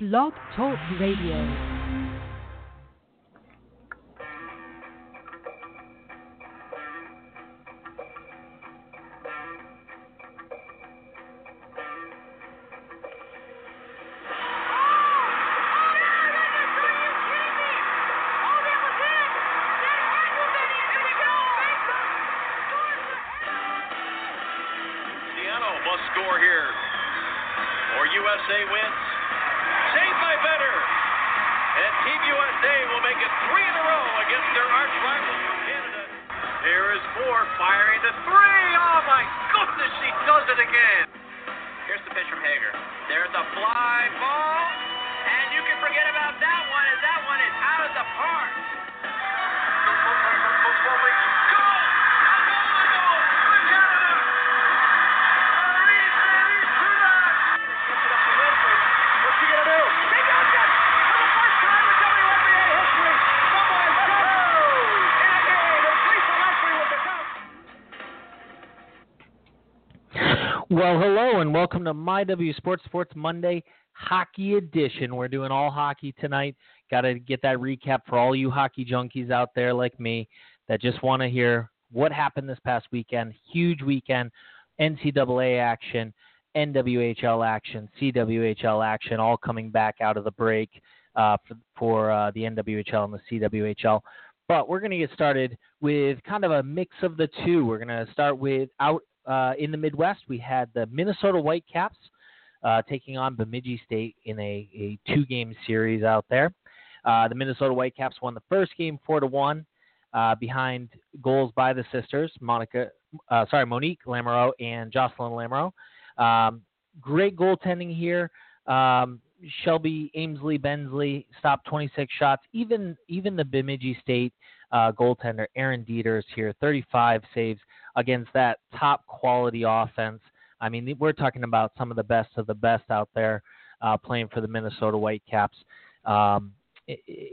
Blog Talk Radio. Well, hello and welcome to My W Sports Sports Monday Hockey Edition. We're doing all hockey tonight. Got to get that recap for all you hockey junkies out there like me that just want to hear what happened this past weekend. Huge weekend, NCAA action, NWHL action, CWHL action, all coming back out of the break uh, for, for uh, the NWHL and the CWHL. But we're going to get started with kind of a mix of the two. We're going to start with out uh, in the Midwest. We had the Minnesota Whitecaps uh, taking on Bemidji State in a, a two-game series out there. Uh, the Minnesota Whitecaps won the first game four to one uh, behind goals by the sisters, Monica, uh, sorry, Monique Lamoureux and Jocelyn Lamoureux. Um, great goaltending here. Um, Shelby Amesley Bensley stopped 26 shots. Even even the Bemidji State uh, goaltender Aaron Dieters here, 35 saves against that top quality offense. I mean, we're talking about some of the best of the best out there uh, playing for the Minnesota Whitecaps. Um,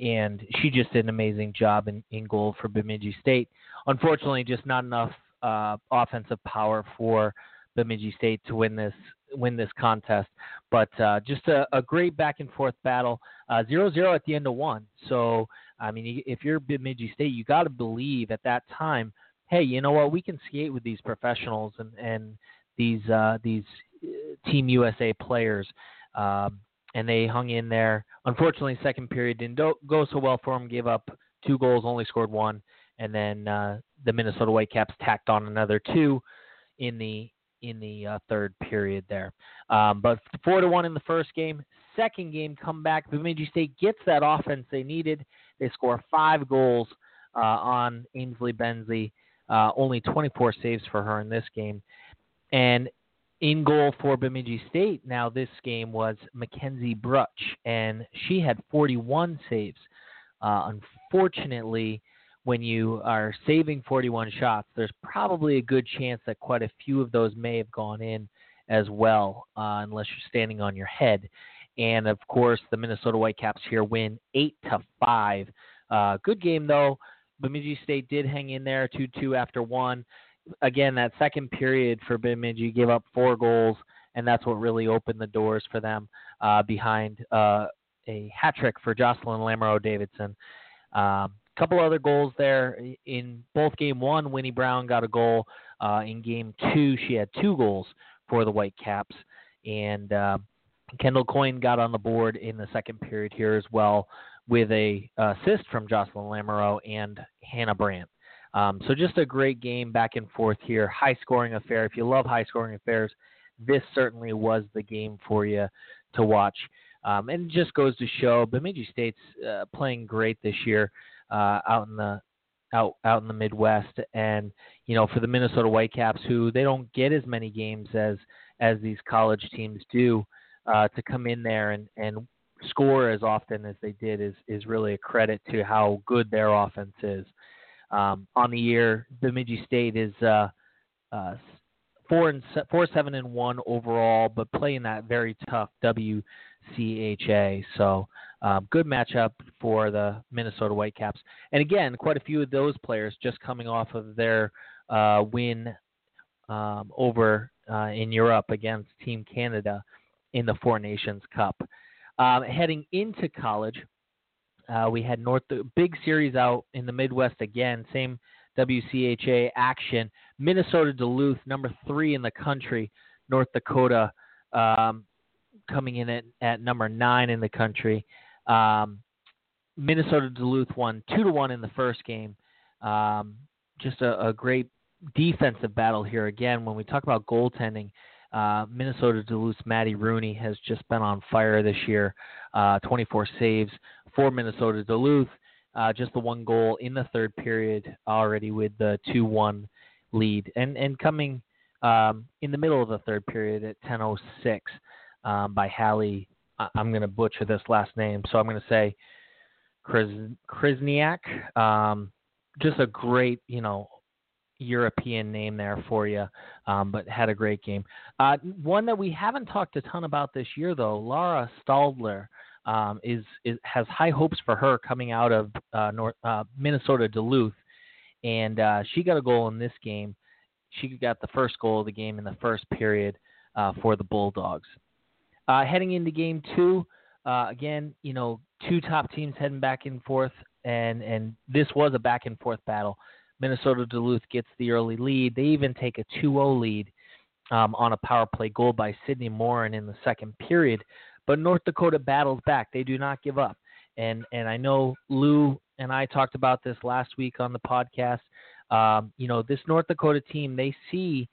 and she just did an amazing job in, in goal for Bemidji State. Unfortunately, just not enough uh, offensive power for Bemidji State to win this win this contest. But uh, just a, a, great back and forth battle, uh, zero zero at the end of one. So I mean, if you're Bemidji State, you got to believe at that time, hey, you know what, we can skate with these professionals and and these uh, these uh, Team USA players. Um, and they hung in there. Unfortunately, second period didn't go so well for them. Gave up two goals, only scored one, and then uh, the Minnesota Whitecaps tacked on another two in the in the uh, third period there. Um, but four to one in the first game. Second game, come back. Bemidji State gets that offense they needed. They score five goals uh, on Ainsley Bensley. Uh, only 24 saves for her in this game. And in goal for Bemidji State now this game was Mackenzie Brutch, and she had 41 saves. Uh, unfortunately, when you are saving 41 shots, there's probably a good chance that quite a few of those may have gone in as well, uh, unless you're standing on your head. And of course, the Minnesota Whitecaps here win eight to five. Uh, good game though. Bemidji State did hang in there 2-2 after one. Again, that second period for Bemidji gave up four goals, and that's what really opened the doors for them uh, behind uh, a hat trick for Jocelyn Lamoureux Davidson. Um, couple other goals there in both game one. Winnie Brown got a goal. Uh, in game two, she had two goals for the Whitecaps, and uh, Kendall Coyne got on the board in the second period here as well with a assist from Jocelyn Lamoureux and Hannah Brandt. Um, so just a great game back and forth here, high scoring affair. If you love high scoring affairs, this certainly was the game for you to watch. Um, and it just goes to show Bemidji State's uh, playing great this year uh, out in the out out in the Midwest, and you know for the Minnesota Whitecaps, who they don't get as many games as as these college teams do, uh, to come in there and and score as often as they did is is really a credit to how good their offense is. Um, on the year, Bemidji State is uh, uh, four and se- four seven and one overall, but playing that very tough WCHA. So um, good matchup for the Minnesota Whitecaps. And again, quite a few of those players just coming off of their uh, win um, over uh, in Europe against Team Canada in the Four Nations Cup. Um, heading into college, uh, we had North big series out in the Midwest again. Same WCHA action. Minnesota Duluth, number three in the country. North Dakota um, coming in at, at number nine in the country. Um, Minnesota Duluth won two to one in the first game. Um, just a, a, great defensive battle here again. When we talk about goaltending, uh, Minnesota Duluth's Maddie Rooney has just been on fire this year. Uh, 24 saves for Minnesota Duluth. Uh, just the one goal in the third period already with the 2-1 lead, and and coming um, in the middle of the third period at 10:06 um, by Hallie. I'm going to butcher this last name, so I'm going to say Krizniak. Um, just a great, you know, European name there for you, um, but had a great game. Uh, one that we haven't talked a ton about this year, though, Laura Stalder um, is, is has high hopes for her coming out of uh, North uh, Minnesota Duluth, and uh, she got a goal in this game. She got the first goal of the game in the first period uh, for the Bulldogs. Uh, heading into game two, again, you know, two top teams heading back and forth, and and this was a back and forth battle. Minnesota Duluth gets the early lead. They even take a 2-0 lead um, on a power play goal by Sidney Morin in the second period. But North Dakota battles back. They do not give up. And and I know Lou and I talked about this last week on the podcast. Um, you know, this North Dakota team, they see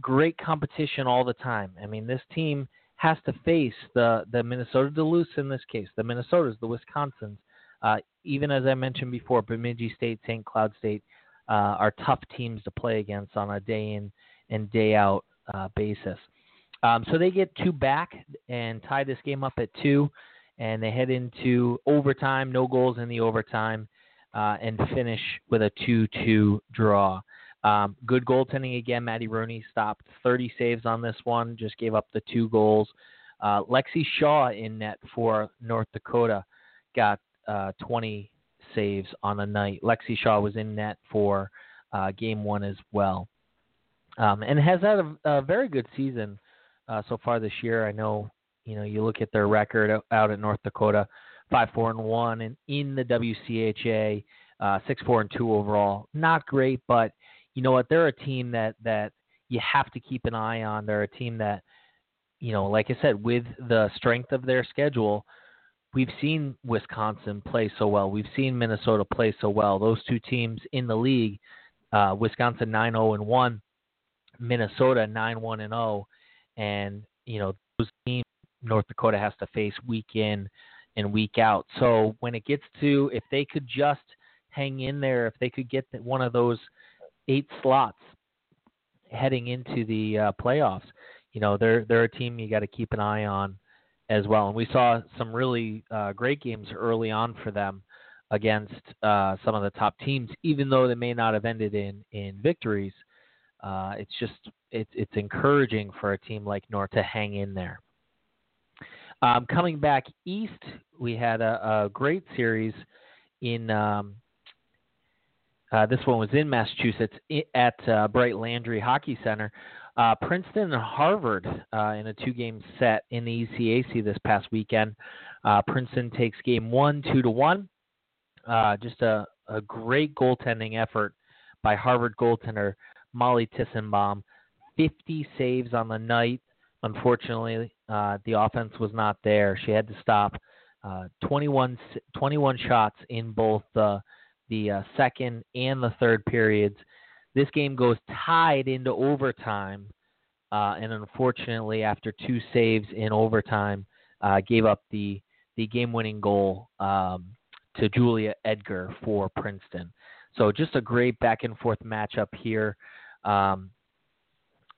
great competition all the time. I mean, this team has to face the the Minnesota Duluth in this case, the Minnesotas, the Wisconsins, uh, even as I mentioned before, Bemidji State, St. Cloud State uh, are tough teams to play against on a day in and day out uh, basis. Um, so they get two back and tie this game up at two, and they head into overtime. No goals in the overtime, uh, and finish with a two-two draw. Um, good goaltending again. Maddie Rooney stopped 30 saves on this one, just gave up the two goals. Uh, Lexi Shaw in net for North Dakota got uh, 20 saves on a night. Lexi Shaw was in net for uh, game one as well, um, and has had a, a very good season uh, so far this year. I know you know you look at their record out at North Dakota, five four and one, and in the WCHA, uh, six four and two overall. Not great, but you know what? They're a team that that you have to keep an eye on. They're a team that, you know, like I said, with the strength of their schedule, we've seen Wisconsin play so well. We've seen Minnesota play so well. Those two teams in the league, uh, Wisconsin 9-0 and 1, Minnesota 9-1 and 0, and you know those teams North Dakota has to face week in and week out. So when it gets to if they could just hang in there, if they could get one of those eight slots heading into the uh, playoffs. You know, they're they're a team you got to keep an eye on as well. And we saw some really uh, great games early on for them against uh, some of the top teams, even though they may not have ended in in victories. Uh, it's just it's it's encouraging for a team like North to hang in there. Um, coming back east, we had a, a great series in um, uh, this one was in Massachusetts at uh, Bright Landry Hockey Center. Uh, Princeton and Harvard uh, in a two-game set in the ECAC this past weekend. Uh, Princeton takes game one, two to one. Uh, just a, a great goaltending effort by Harvard goaltender Molly Tissenbaum. 50 saves on the night. Unfortunately, the offense was not there. She had to stop 21, 21 shots in both the the uh, second and the third periods. This game goes tied into overtime, uh, and unfortunately, after two saves in overtime, uh, gave up the the game-winning goal um, to Julia Edgar for Princeton. So just a great back and forth matchup here. Um,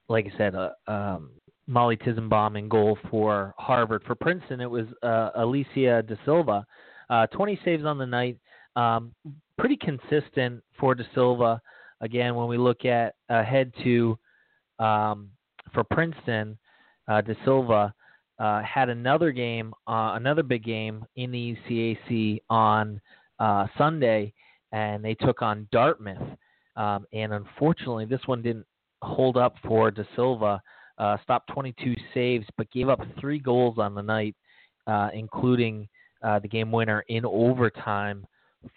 like I said, uh, um, Molly Tissenbaum in goal for Harvard. For Princeton, it was uh, Alicia De Silva, uh, 20 saves on the night. Um, pretty consistent for De Silva. Again, when we look at ahead to um, for Princeton, uh, De Silva uh, had another game, uh, another big game in the ECAC on uh, Sunday, and they took on Dartmouth. Um, and unfortunately, this one didn't hold up for De Silva. Uh, stopped 22 saves, but gave up three goals on the night uh, including the game winner in overtime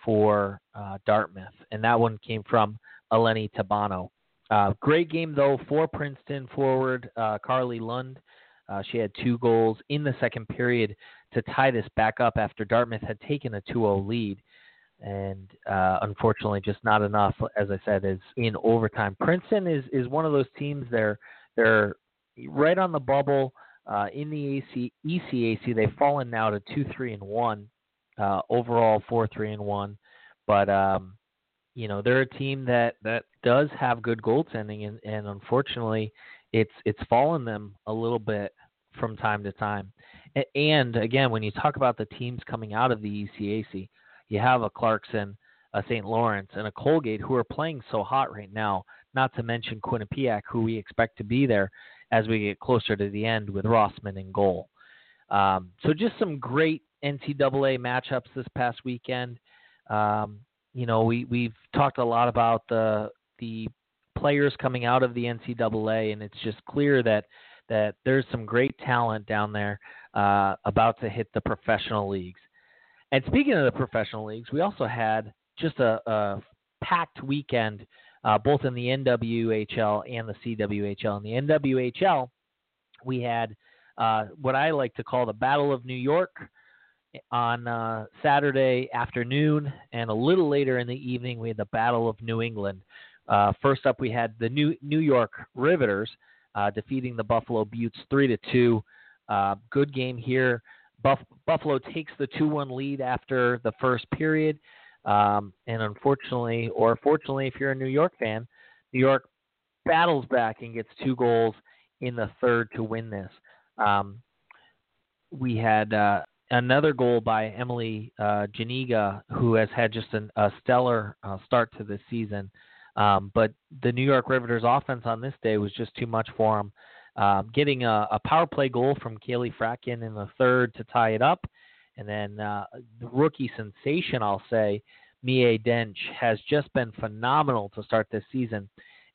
for Dartmouth, and that one came from Eleni Tabano. Uh, great game though for Princeton forward uh, Karlie Lund. Uh, she had two goals in the second period to tie this back up after Dartmouth had taken a 2-0 lead, and uh, unfortunately, just not enough. As I said, is in overtime. Princeton is is one of those teams. They're they're right on the bubble uh, in the AC ECAC. They've fallen now to two, three, and one. Uh, overall, four, three, and one. But um, you know they're a team that that does have good goaltending, and, and unfortunately, it's it's fallen them a little bit from time to time. And again, when you talk about the teams coming out of the ECAC, you have a Clarkson, a St. Lawrence, and a Colgate who are playing so hot right now. Not to mention Quinnipiac, who we expect to be there as we get closer to the end with Rossman in goal. Um, so just some great NCAA matchups this past weekend. Um, you know, we we've talked a lot about the the players coming out of the NCAA, and it's just clear that that there's some great talent down there uh, about to hit the professional leagues. And speaking of the professional leagues, we also had just a, a packed weekend, uh, both in the NWHL and the CWHL. In the NWHL, we had uh, what I like to call the Battle of New York on uh, Saturday afternoon, and a little later in the evening, we had the Battle of New England. Uh, first up, we had the New New York Riveters uh, defeating the Buffalo Beauts three to two. Uh, good game here. Buff- Buffalo takes the two one lead after the first period, um, and unfortunately, or fortunately, if you're a New York fan, New York battles back and gets two goals in the third to win this. Um, we had uh, another goal by Emily uh, Janiga, who has had just an, a stellar uh, start to this season. Um, but the New York Riveters offense on this day was just too much for them. Um, getting a, a, power play goal from Kaylee Fracken in the third to tie it up. And then uh, the rookie sensation, I'll say, Miye D'Oench, has just been phenomenal to start this season.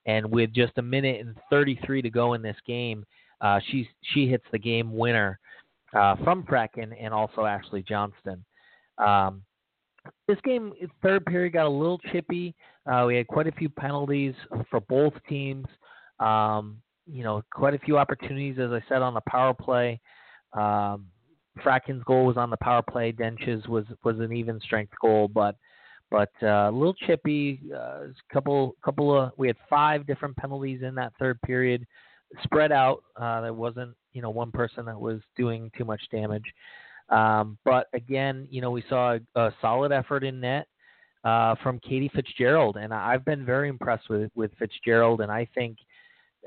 And with just a minute and 33 to go in this game, uh, she she hits the game winner uh, from Fracken and also Ashley Johnston. Um, this game, third period, got a little chippy. Uh, we had quite a few penalties for both teams. Um, you know, quite a few opportunities, as I said, on the power play. Um, Fracken's goal was on the power play. D'Oench's was was an even strength goal, but but uh, a little chippy. Uh, couple couple of we had five different penalties in that third period, spread out. Uh, there wasn't you know one person that was doing too much damage. Um, but again, you know, we saw a, a solid effort in net uh, from Katie Fitzgerald, and I've been very impressed with with Fitzgerald, and I think.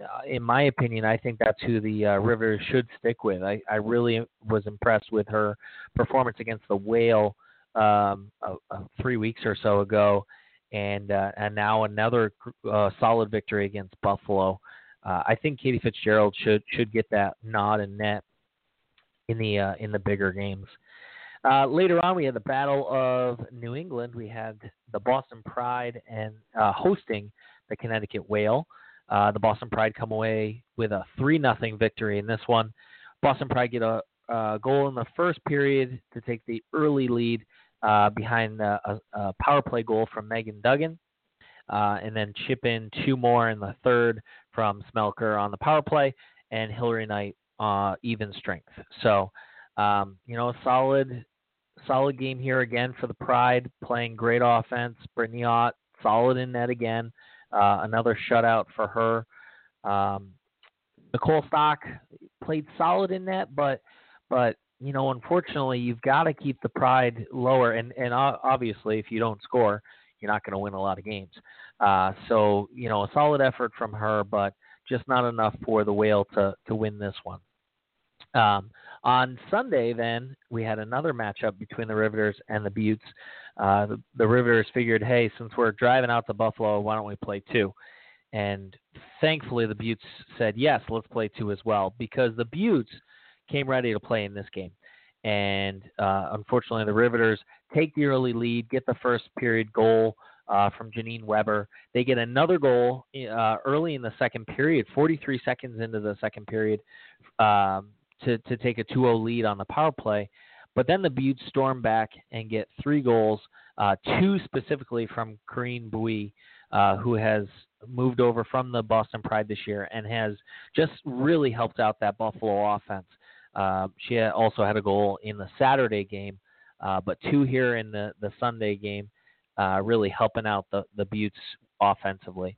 Uh, in my opinion, I think that's who the uh, should stick with. I, I really was impressed with her performance against the Whale um, uh, three weeks or so ago, and uh, and now another uh, solid victory against Buffalo. Uh, I think Katie Fitzgerald should should get that nod and net in the uh, in the bigger games. Uh, later on, we had the Battle of New England. We had the Boston Pride and uh, hosting the Connecticut Whale. Uh, the Boston Pride come away with a three nothing victory in this one. Boston Pride get a, a, goal in the first period to take the early lead uh, behind a, a, power play goal from Megan Duggan, uh, and then chip in two more in the third from Smelker on the power play and Hilary Knight uh, even strength. So, um, you know, solid, solid game here again for the Pride, playing great offense. Brittany Ott, solid in net again. Uh, another shutout for her. Um, Nicole Stock played solid in net, but but you know, unfortunately, you've got to keep the pride lower, and and obviously, if you don't score, you're not going to win a lot of games. Uh, so you know, a solid effort from her, but just not enough for the whale to to win this one. Um, on Sunday, then we had another matchup between the Riveters and the Beauts. Uh, the, the Riveters figured, hey, since we're driving out to Buffalo, why don't we play two? And thankfully, the Beauts said, yes, let's play two as well, because the Beauts came ready to play in this game. And uh, unfortunately, the Riveters take the early lead, get the first period goal uh, from Janine Weber. They get another goal uh, early in the second period, 43 seconds into the second period, um, to to take a 2-0 lead on the power play. But then the Beauts storm back and get three goals, uh, two specifically from Corinne Buie, uh, who has moved over from the Boston Pride this year and has just really helped out that Buffalo offense. Uh, she also had a goal in the Saturday game, uh, but two here in the, the Sunday game, uh, really helping out the, the Beauts offensively.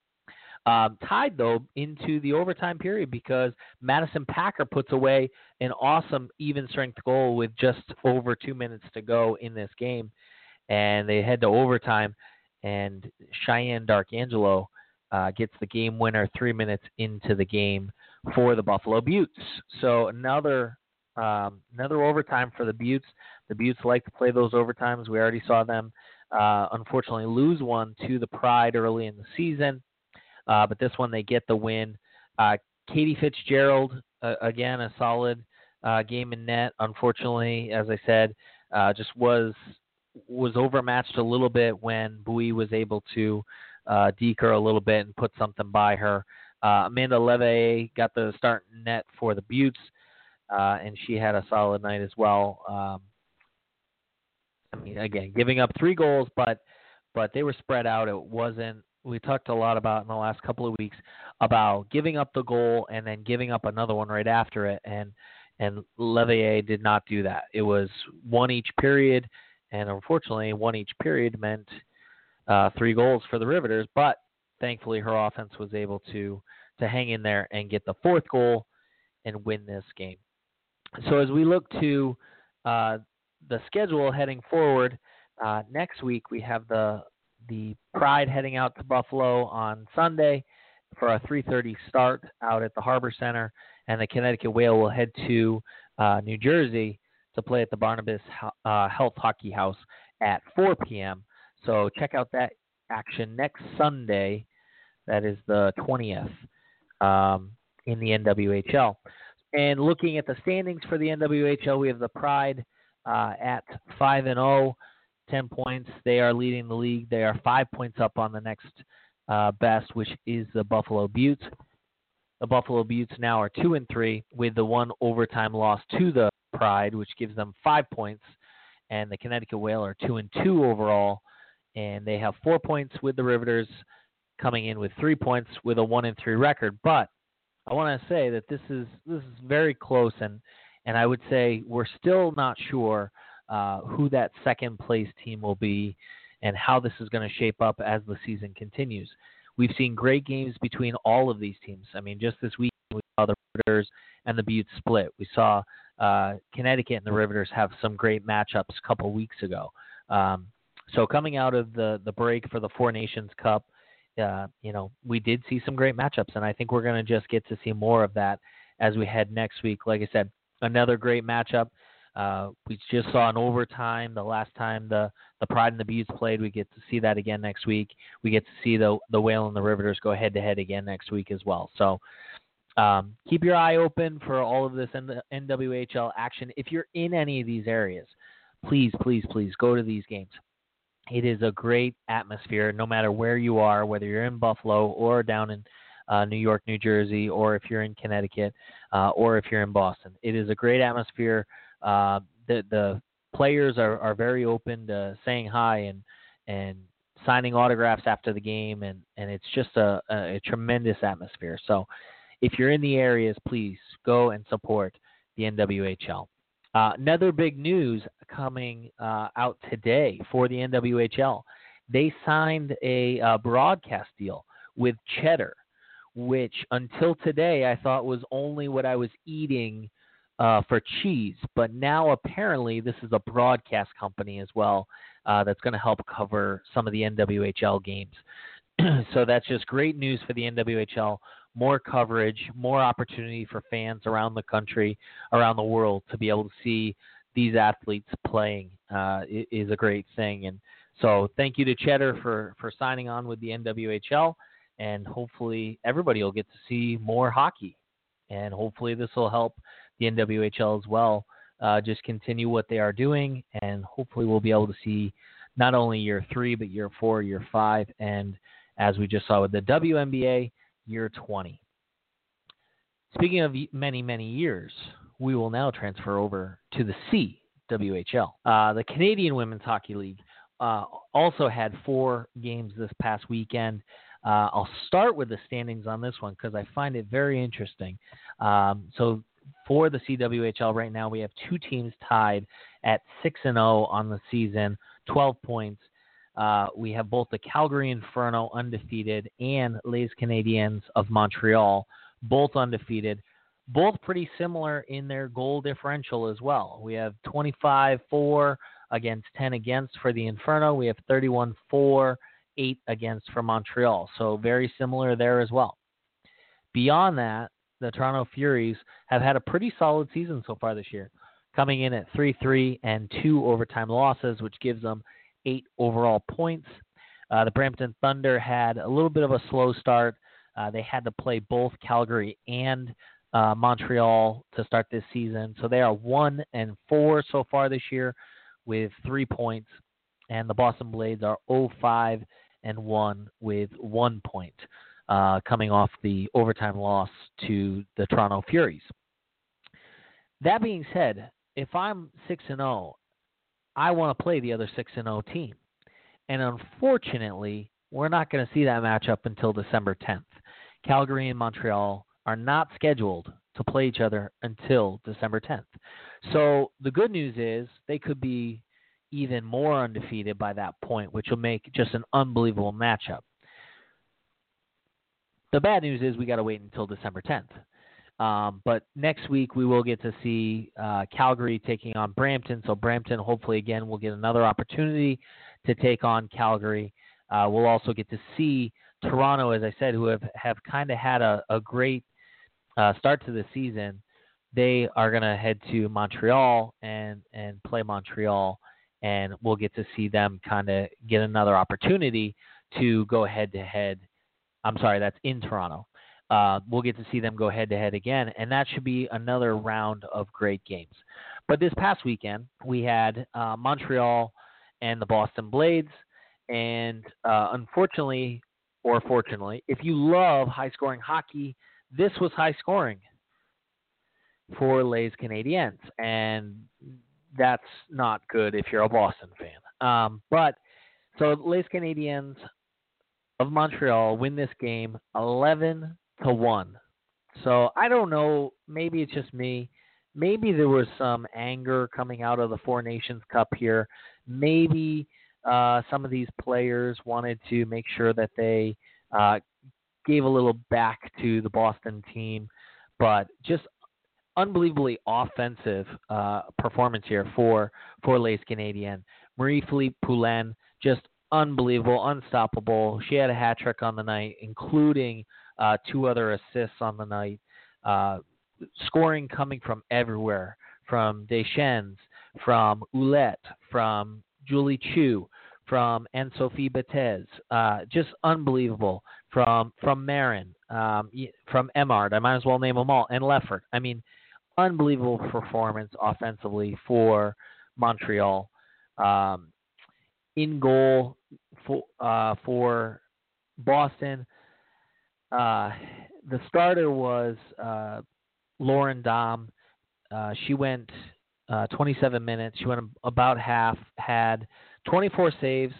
Um, tied though into the overtime period because Madison Packer puts away an awesome even strength goal with just over two minutes to go in this game, and they head to overtime, and Shiann Darkangelo uh, gets the game winner three minutes into the game for the Buffalo Beauts. So another um, another overtime for the Beauts. The Beauts like to play those overtimes. We already saw them uh, unfortunately lose one to the Pride early in the season, uh, but this one they get the win. Uh, Katie Fitzgerald uh, again a solid uh, game in net. Unfortunately, as I said, uh, just was was overmatched a little bit when Buie was able to uh, deke her a little bit and put something by her. Amanda Leve got the start net for the Beauts, uh, and she had a solid night as well. Um, I mean, again, giving up three goals, but but they were spread out. It wasn't. We talked a lot about in the last couple of weeks about giving up the goal and then giving up another one right after it, and and Leveille did not do that. It was one each period, and unfortunately, one each period meant uh, three goals for the Riveters, but thankfully her offense was able to to hang in there and get the fourth goal and win this game. So as we look to uh, the schedule heading forward, uh, next week we have the the Pride heading out to Buffalo on Sunday for a 3:30 start out at the Harbor Center, and the Connecticut Whale will head to uh, New Jersey to play at the Barnabas uh, Health Hockey House at 4 p.m. So check out that action next Sunday. That is the 20th um, in the NWHL. And looking at the standings for the NWHL, we have the Pride uh, at 5 and 0, 10 points. They are leading the league. They are five points up on the next uh, best, which is the Buffalo Beauts. The Buffalo Beauts now are 2 and 3 with the one overtime loss to the Pride, which gives them five points. And the Connecticut Whale are 2 and 2 overall and they have four points with the Riveters coming in with three points with a one and three record. But I want to say that this is this is very close, and and I would say we're still not sure uh, who that second place team will be, and how this is going to shape up as the season continues. We've seen great games between all of these teams. I mean, just this week we saw the Riveters and the Beauts split. We saw uh, Connecticut and the Riveters have some great matchups a couple weeks ago. Um, so coming out of the the break for the Four Nations Cup, uh, you know, we did see some great matchups, and I think we're going to just get to see more of that as we head next week. Like I said, another great matchup. Uh, we just saw an overtime the last time the the Pride and the Beauts played. We get to see that again next week. We get to see the the Whale and the Riveters go head to head again next week as well. So um, keep your eye open for all of this NWHL action. If you're in any of these areas, please, please, please go to these games. It is a great atmosphere, no matter where you are, whether you're in Buffalo or down in uh, New York, New Jersey, or if you're in Connecticut, uh, or if you're in Boston. It is a great atmosphere. Uh, the the players are, are very open to saying hi and and signing autographs after the game, and and it's just a, a, a tremendous atmosphere. So, if you're in the areas, please go and support the NWHL. Uh, another big news coming uh, out today for the NWHL. They signed a uh, broadcast deal with Cheddar, which until today I thought was only what I was eating uh, for cheese. But now apparently this is a broadcast company as well uh, that's going to help cover some of the NWHL games. so that's just great news for the NWHL more coverage, more opportunity for fans around the country, around the world to be able to see these athletes playing uh, is a great thing. And so, thank you to Cheddar for for signing on with the NWHL, and hopefully everybody will get to see more hockey, and hopefully this will help the NWHL as well. Uh, just continue what they are doing, and hopefully we'll be able to see not only year three, but year four, year five, and as we just saw with the WNBA, year 20. Speaking of many, many years, we will now transfer over to the CWHL. Uh, the Canadian Women's Hockey League uh, also had four games this past weekend. Uh, I'll start with the standings on this one because I find it very interesting. Um, so for the CWHL right now, we have two teams tied at six and zero on the season, twelve points. Uh, we have both the Calgary Inferno undefeated and Les Canadiens of Montreal both undefeated, both pretty similar in their goal differential as well. We have 25 4 against 10 against for the Inferno. We have 31 4 8 against for Montreal. So very similar there as well. Beyond that, the Toronto Furies have had a pretty solid season so far this year, coming in at 3 3 and two overtime losses, which gives them eight overall points. Uh, the Brampton Thunder had a little bit of a slow start. Uh, they had to play both Calgary and uh, Montreal to start this season, so they are one and four so far this year with three points, and the Boston Blades are 0-5 and one with one point, uh, coming off the overtime loss to the Toronto Furies. That being said, if I'm six and zero, I want to play the other six and zero team, and unfortunately, we're not going to see that matchup until December 10th. Calgary and Montreal are not scheduled to play each other until December 10th. So the good news is they could be even more undefeated by that point, which will make just an unbelievable matchup. The bad news is we got to wait until December 10th. Um, but next week we will get to see uh, Calgary taking on Brampton. So Brampton, hopefully, again, will get another opportunity to take on Calgary. Uh, we'll also get to see Toronto, as I said, who have, have kind of had a, a great uh, start to the season, they are going to head to Montreal and, and play Montreal, and we'll get to see them kind of get another opportunity to go head to head. I'm sorry, that's in Toronto. Uh, we'll get to see them go head to head again, and that should be another round of great games. But this past weekend, we had uh, Montreal and the Boston Blades, and uh, unfortunately, or fortunately, if you love high scoring hockey, this was high scoring for Les Canadiens. And that's not good if you're a Boston fan. Um, but so Les Canadiens of Montreal win this game 11 to 1. So I don't know. Maybe it's just me. Maybe there was some anger coming out of the Four Nations Cup here. Maybe uh, some of these players wanted to make sure that they uh, gave a little back to the Boston team, but just unbelievably offensive uh, performance here for for Les Canadiens. Marie Philip Poulin, just unbelievable, unstoppable. She had a hat trick on the night, including uh, two other assists on the night. Uh, scoring coming from everywhere, from Deschênes, from Ouellette, from Julie Chu, from Anne Sophie Bettez. Uh, just unbelievable. From from Marin, um, from Emard. I might as well name them all. And Leffert. I mean, unbelievable performance offensively for Montreal. Um, in goal for uh, for Boston, uh, the starter was uh, Lauren Dahm. Uh, she went uh, 27 minutes. She went about half, had 24 saves,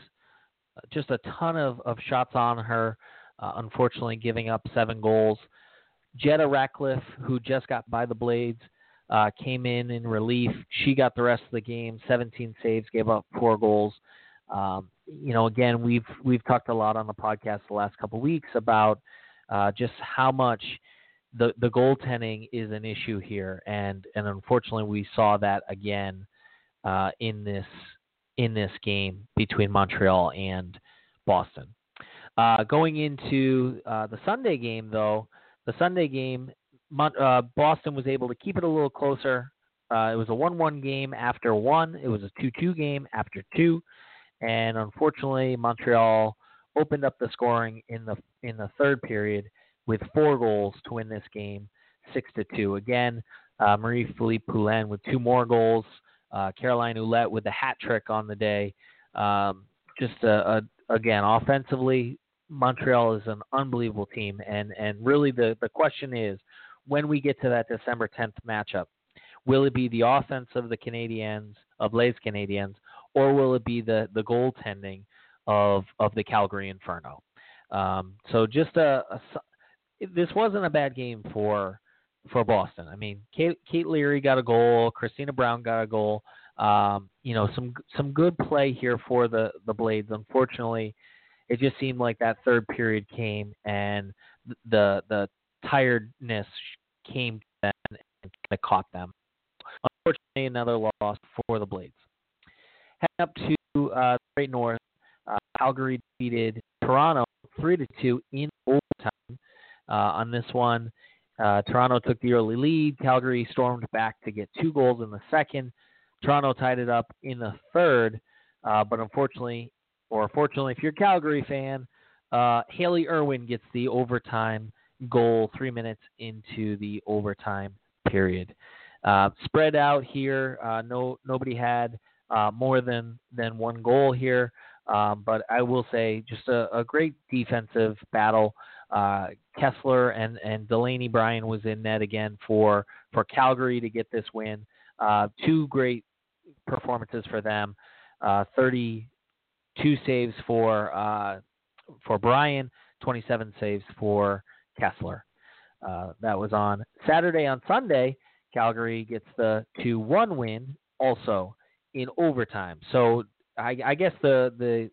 just a ton of, of shots on her, uh, unfortunately, giving up seven goals. Jetta Ratcliffe, who just got by the Blades, came in in relief. She got the rest of the game, 17 saves, gave up four goals. Um, you know, again, we've we've talked a lot on the podcast the last couple of weeks about uh, just how much the the goaltending is an issue here, and and unfortunately we saw that again uh, in this in this game between Montreal and Boston. Uh, going into uh, the Sunday game, though, the Sunday game, uh, Boston was able to keep it a little closer. Uh, it was a 1 1 game after one, it was a 2 2 game after two. And unfortunately, Montreal opened up the scoring in the in the third period with four goals to win this game, six to two. Again, uh, Marie Philip Poulin with two more goals. Uh, Caroline Ouellette with the hat trick on the day. Um, just a, a, again, offensively, Montreal is an unbelievable team, and and really the the question is when we get to that December 10th matchup, Will it be the offense of the Canadians of Les Canadiens, or will it be the, the goaltending of, of the Calgary Inferno? Um, so just a, a, this wasn't a bad game for for Boston. I mean, Kate, Kate Leary got a goal, Christina Brown got a goal. Um, you know, some some good play here for the the Blades. Unfortunately, it just seemed like that third period came and the the tiredness came to them and kind of caught them. Unfortunately, another loss for the Blades. Heading up to uh, the Great North, uh, Calgary defeated Toronto three to two in overtime. Uh, on this one, uh, Toronto took the early lead. Calgary stormed back to get two goals in the second. Toronto tied it up in the third, uh, but unfortunately, or fortunately, if you're a Calgary fan, uh, Haley Irwin gets the overtime goal three minutes into the overtime period. Uh, spread out here, uh, no nobody had uh, more than than one goal here, um, but I will say just a, a great defensive battle. Uh, Kessler and and Delayne Brian was in net again for for Calgary to get this win. Uh, two great performances for them. Uh, 32 saves for uh, for Bryan, 27 saves for Kessler. Uh, that was on Saturday. On Sunday, Calgary gets the 2-1 win, also in overtime. So I, I guess the the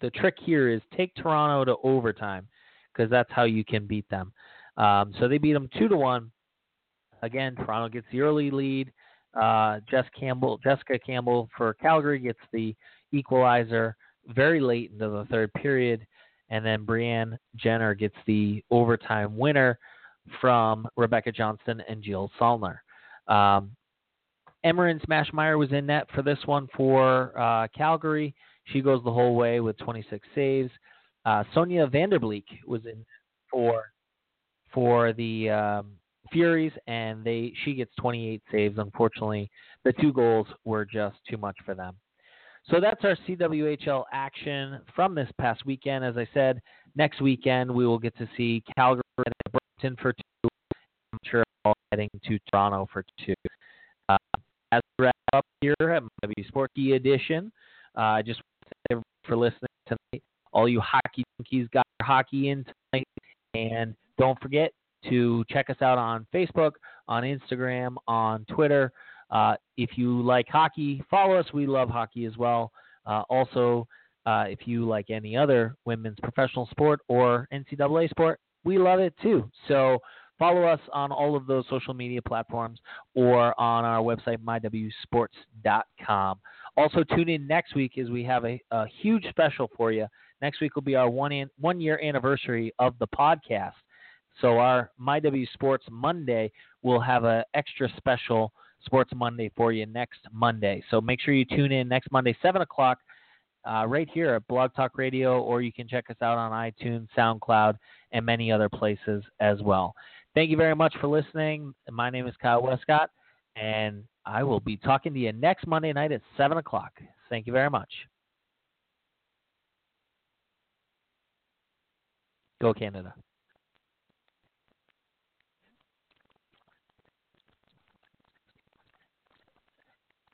the trick here is take Toronto to overtime because that's how you can beat them. Um, so they beat them two to one. Again, Toronto gets the early lead. Uh, Jess Campbell, Jessica Campbell for Calgary gets the equalizer very late into the third period, and then Brianne Jenner gets the overtime winner from Rebecca Johnston and Jill Saulnier. Um, Emerance Maschmeyer was in net for this one for uh, Calgary. She goes the whole way with 26 saves. Uh, Sonia van der Bliek was in for for the um, Furies, and they she gets 28 saves. Unfortunately, the two goals were just too much for them. So that's our CWHL action from this past weekend. As I said, next weekend we will get to see Calgary and Brampton for two. I'm sure heading to Toronto for two. Uh, wrap up here at W Sport Key Edition, uh, I uh, just thank everyone for listening tonight. All you hockey junkies got your hockey in tonight. And don't forget to check us out on Facebook, on Instagram, on Twitter. Uh, if you like hockey, follow us. We love hockey as well. Uh, also, uh, if you like any other women's professional sport or NCAA sport, we love it too. So follow us on all of those social media platforms or on our website, mywsports.com. Also, tune in next week as we have a, a huge special for you. Next week will be our one, in, one year anniversary of the podcast. So our MyW Sports Monday will have an extra special Sports Monday for you next Monday. So make sure you tune in next Monday, 7 o'clock, uh, right here at Blog Talk Radio, or you can check us out on iTunes, SoundCloud, and many other places as well. Thank you very much for listening. My name is Kyle Westcott, and I will be talking to you next Monday night at 7 o'clock. Thank you very much. Go Canada.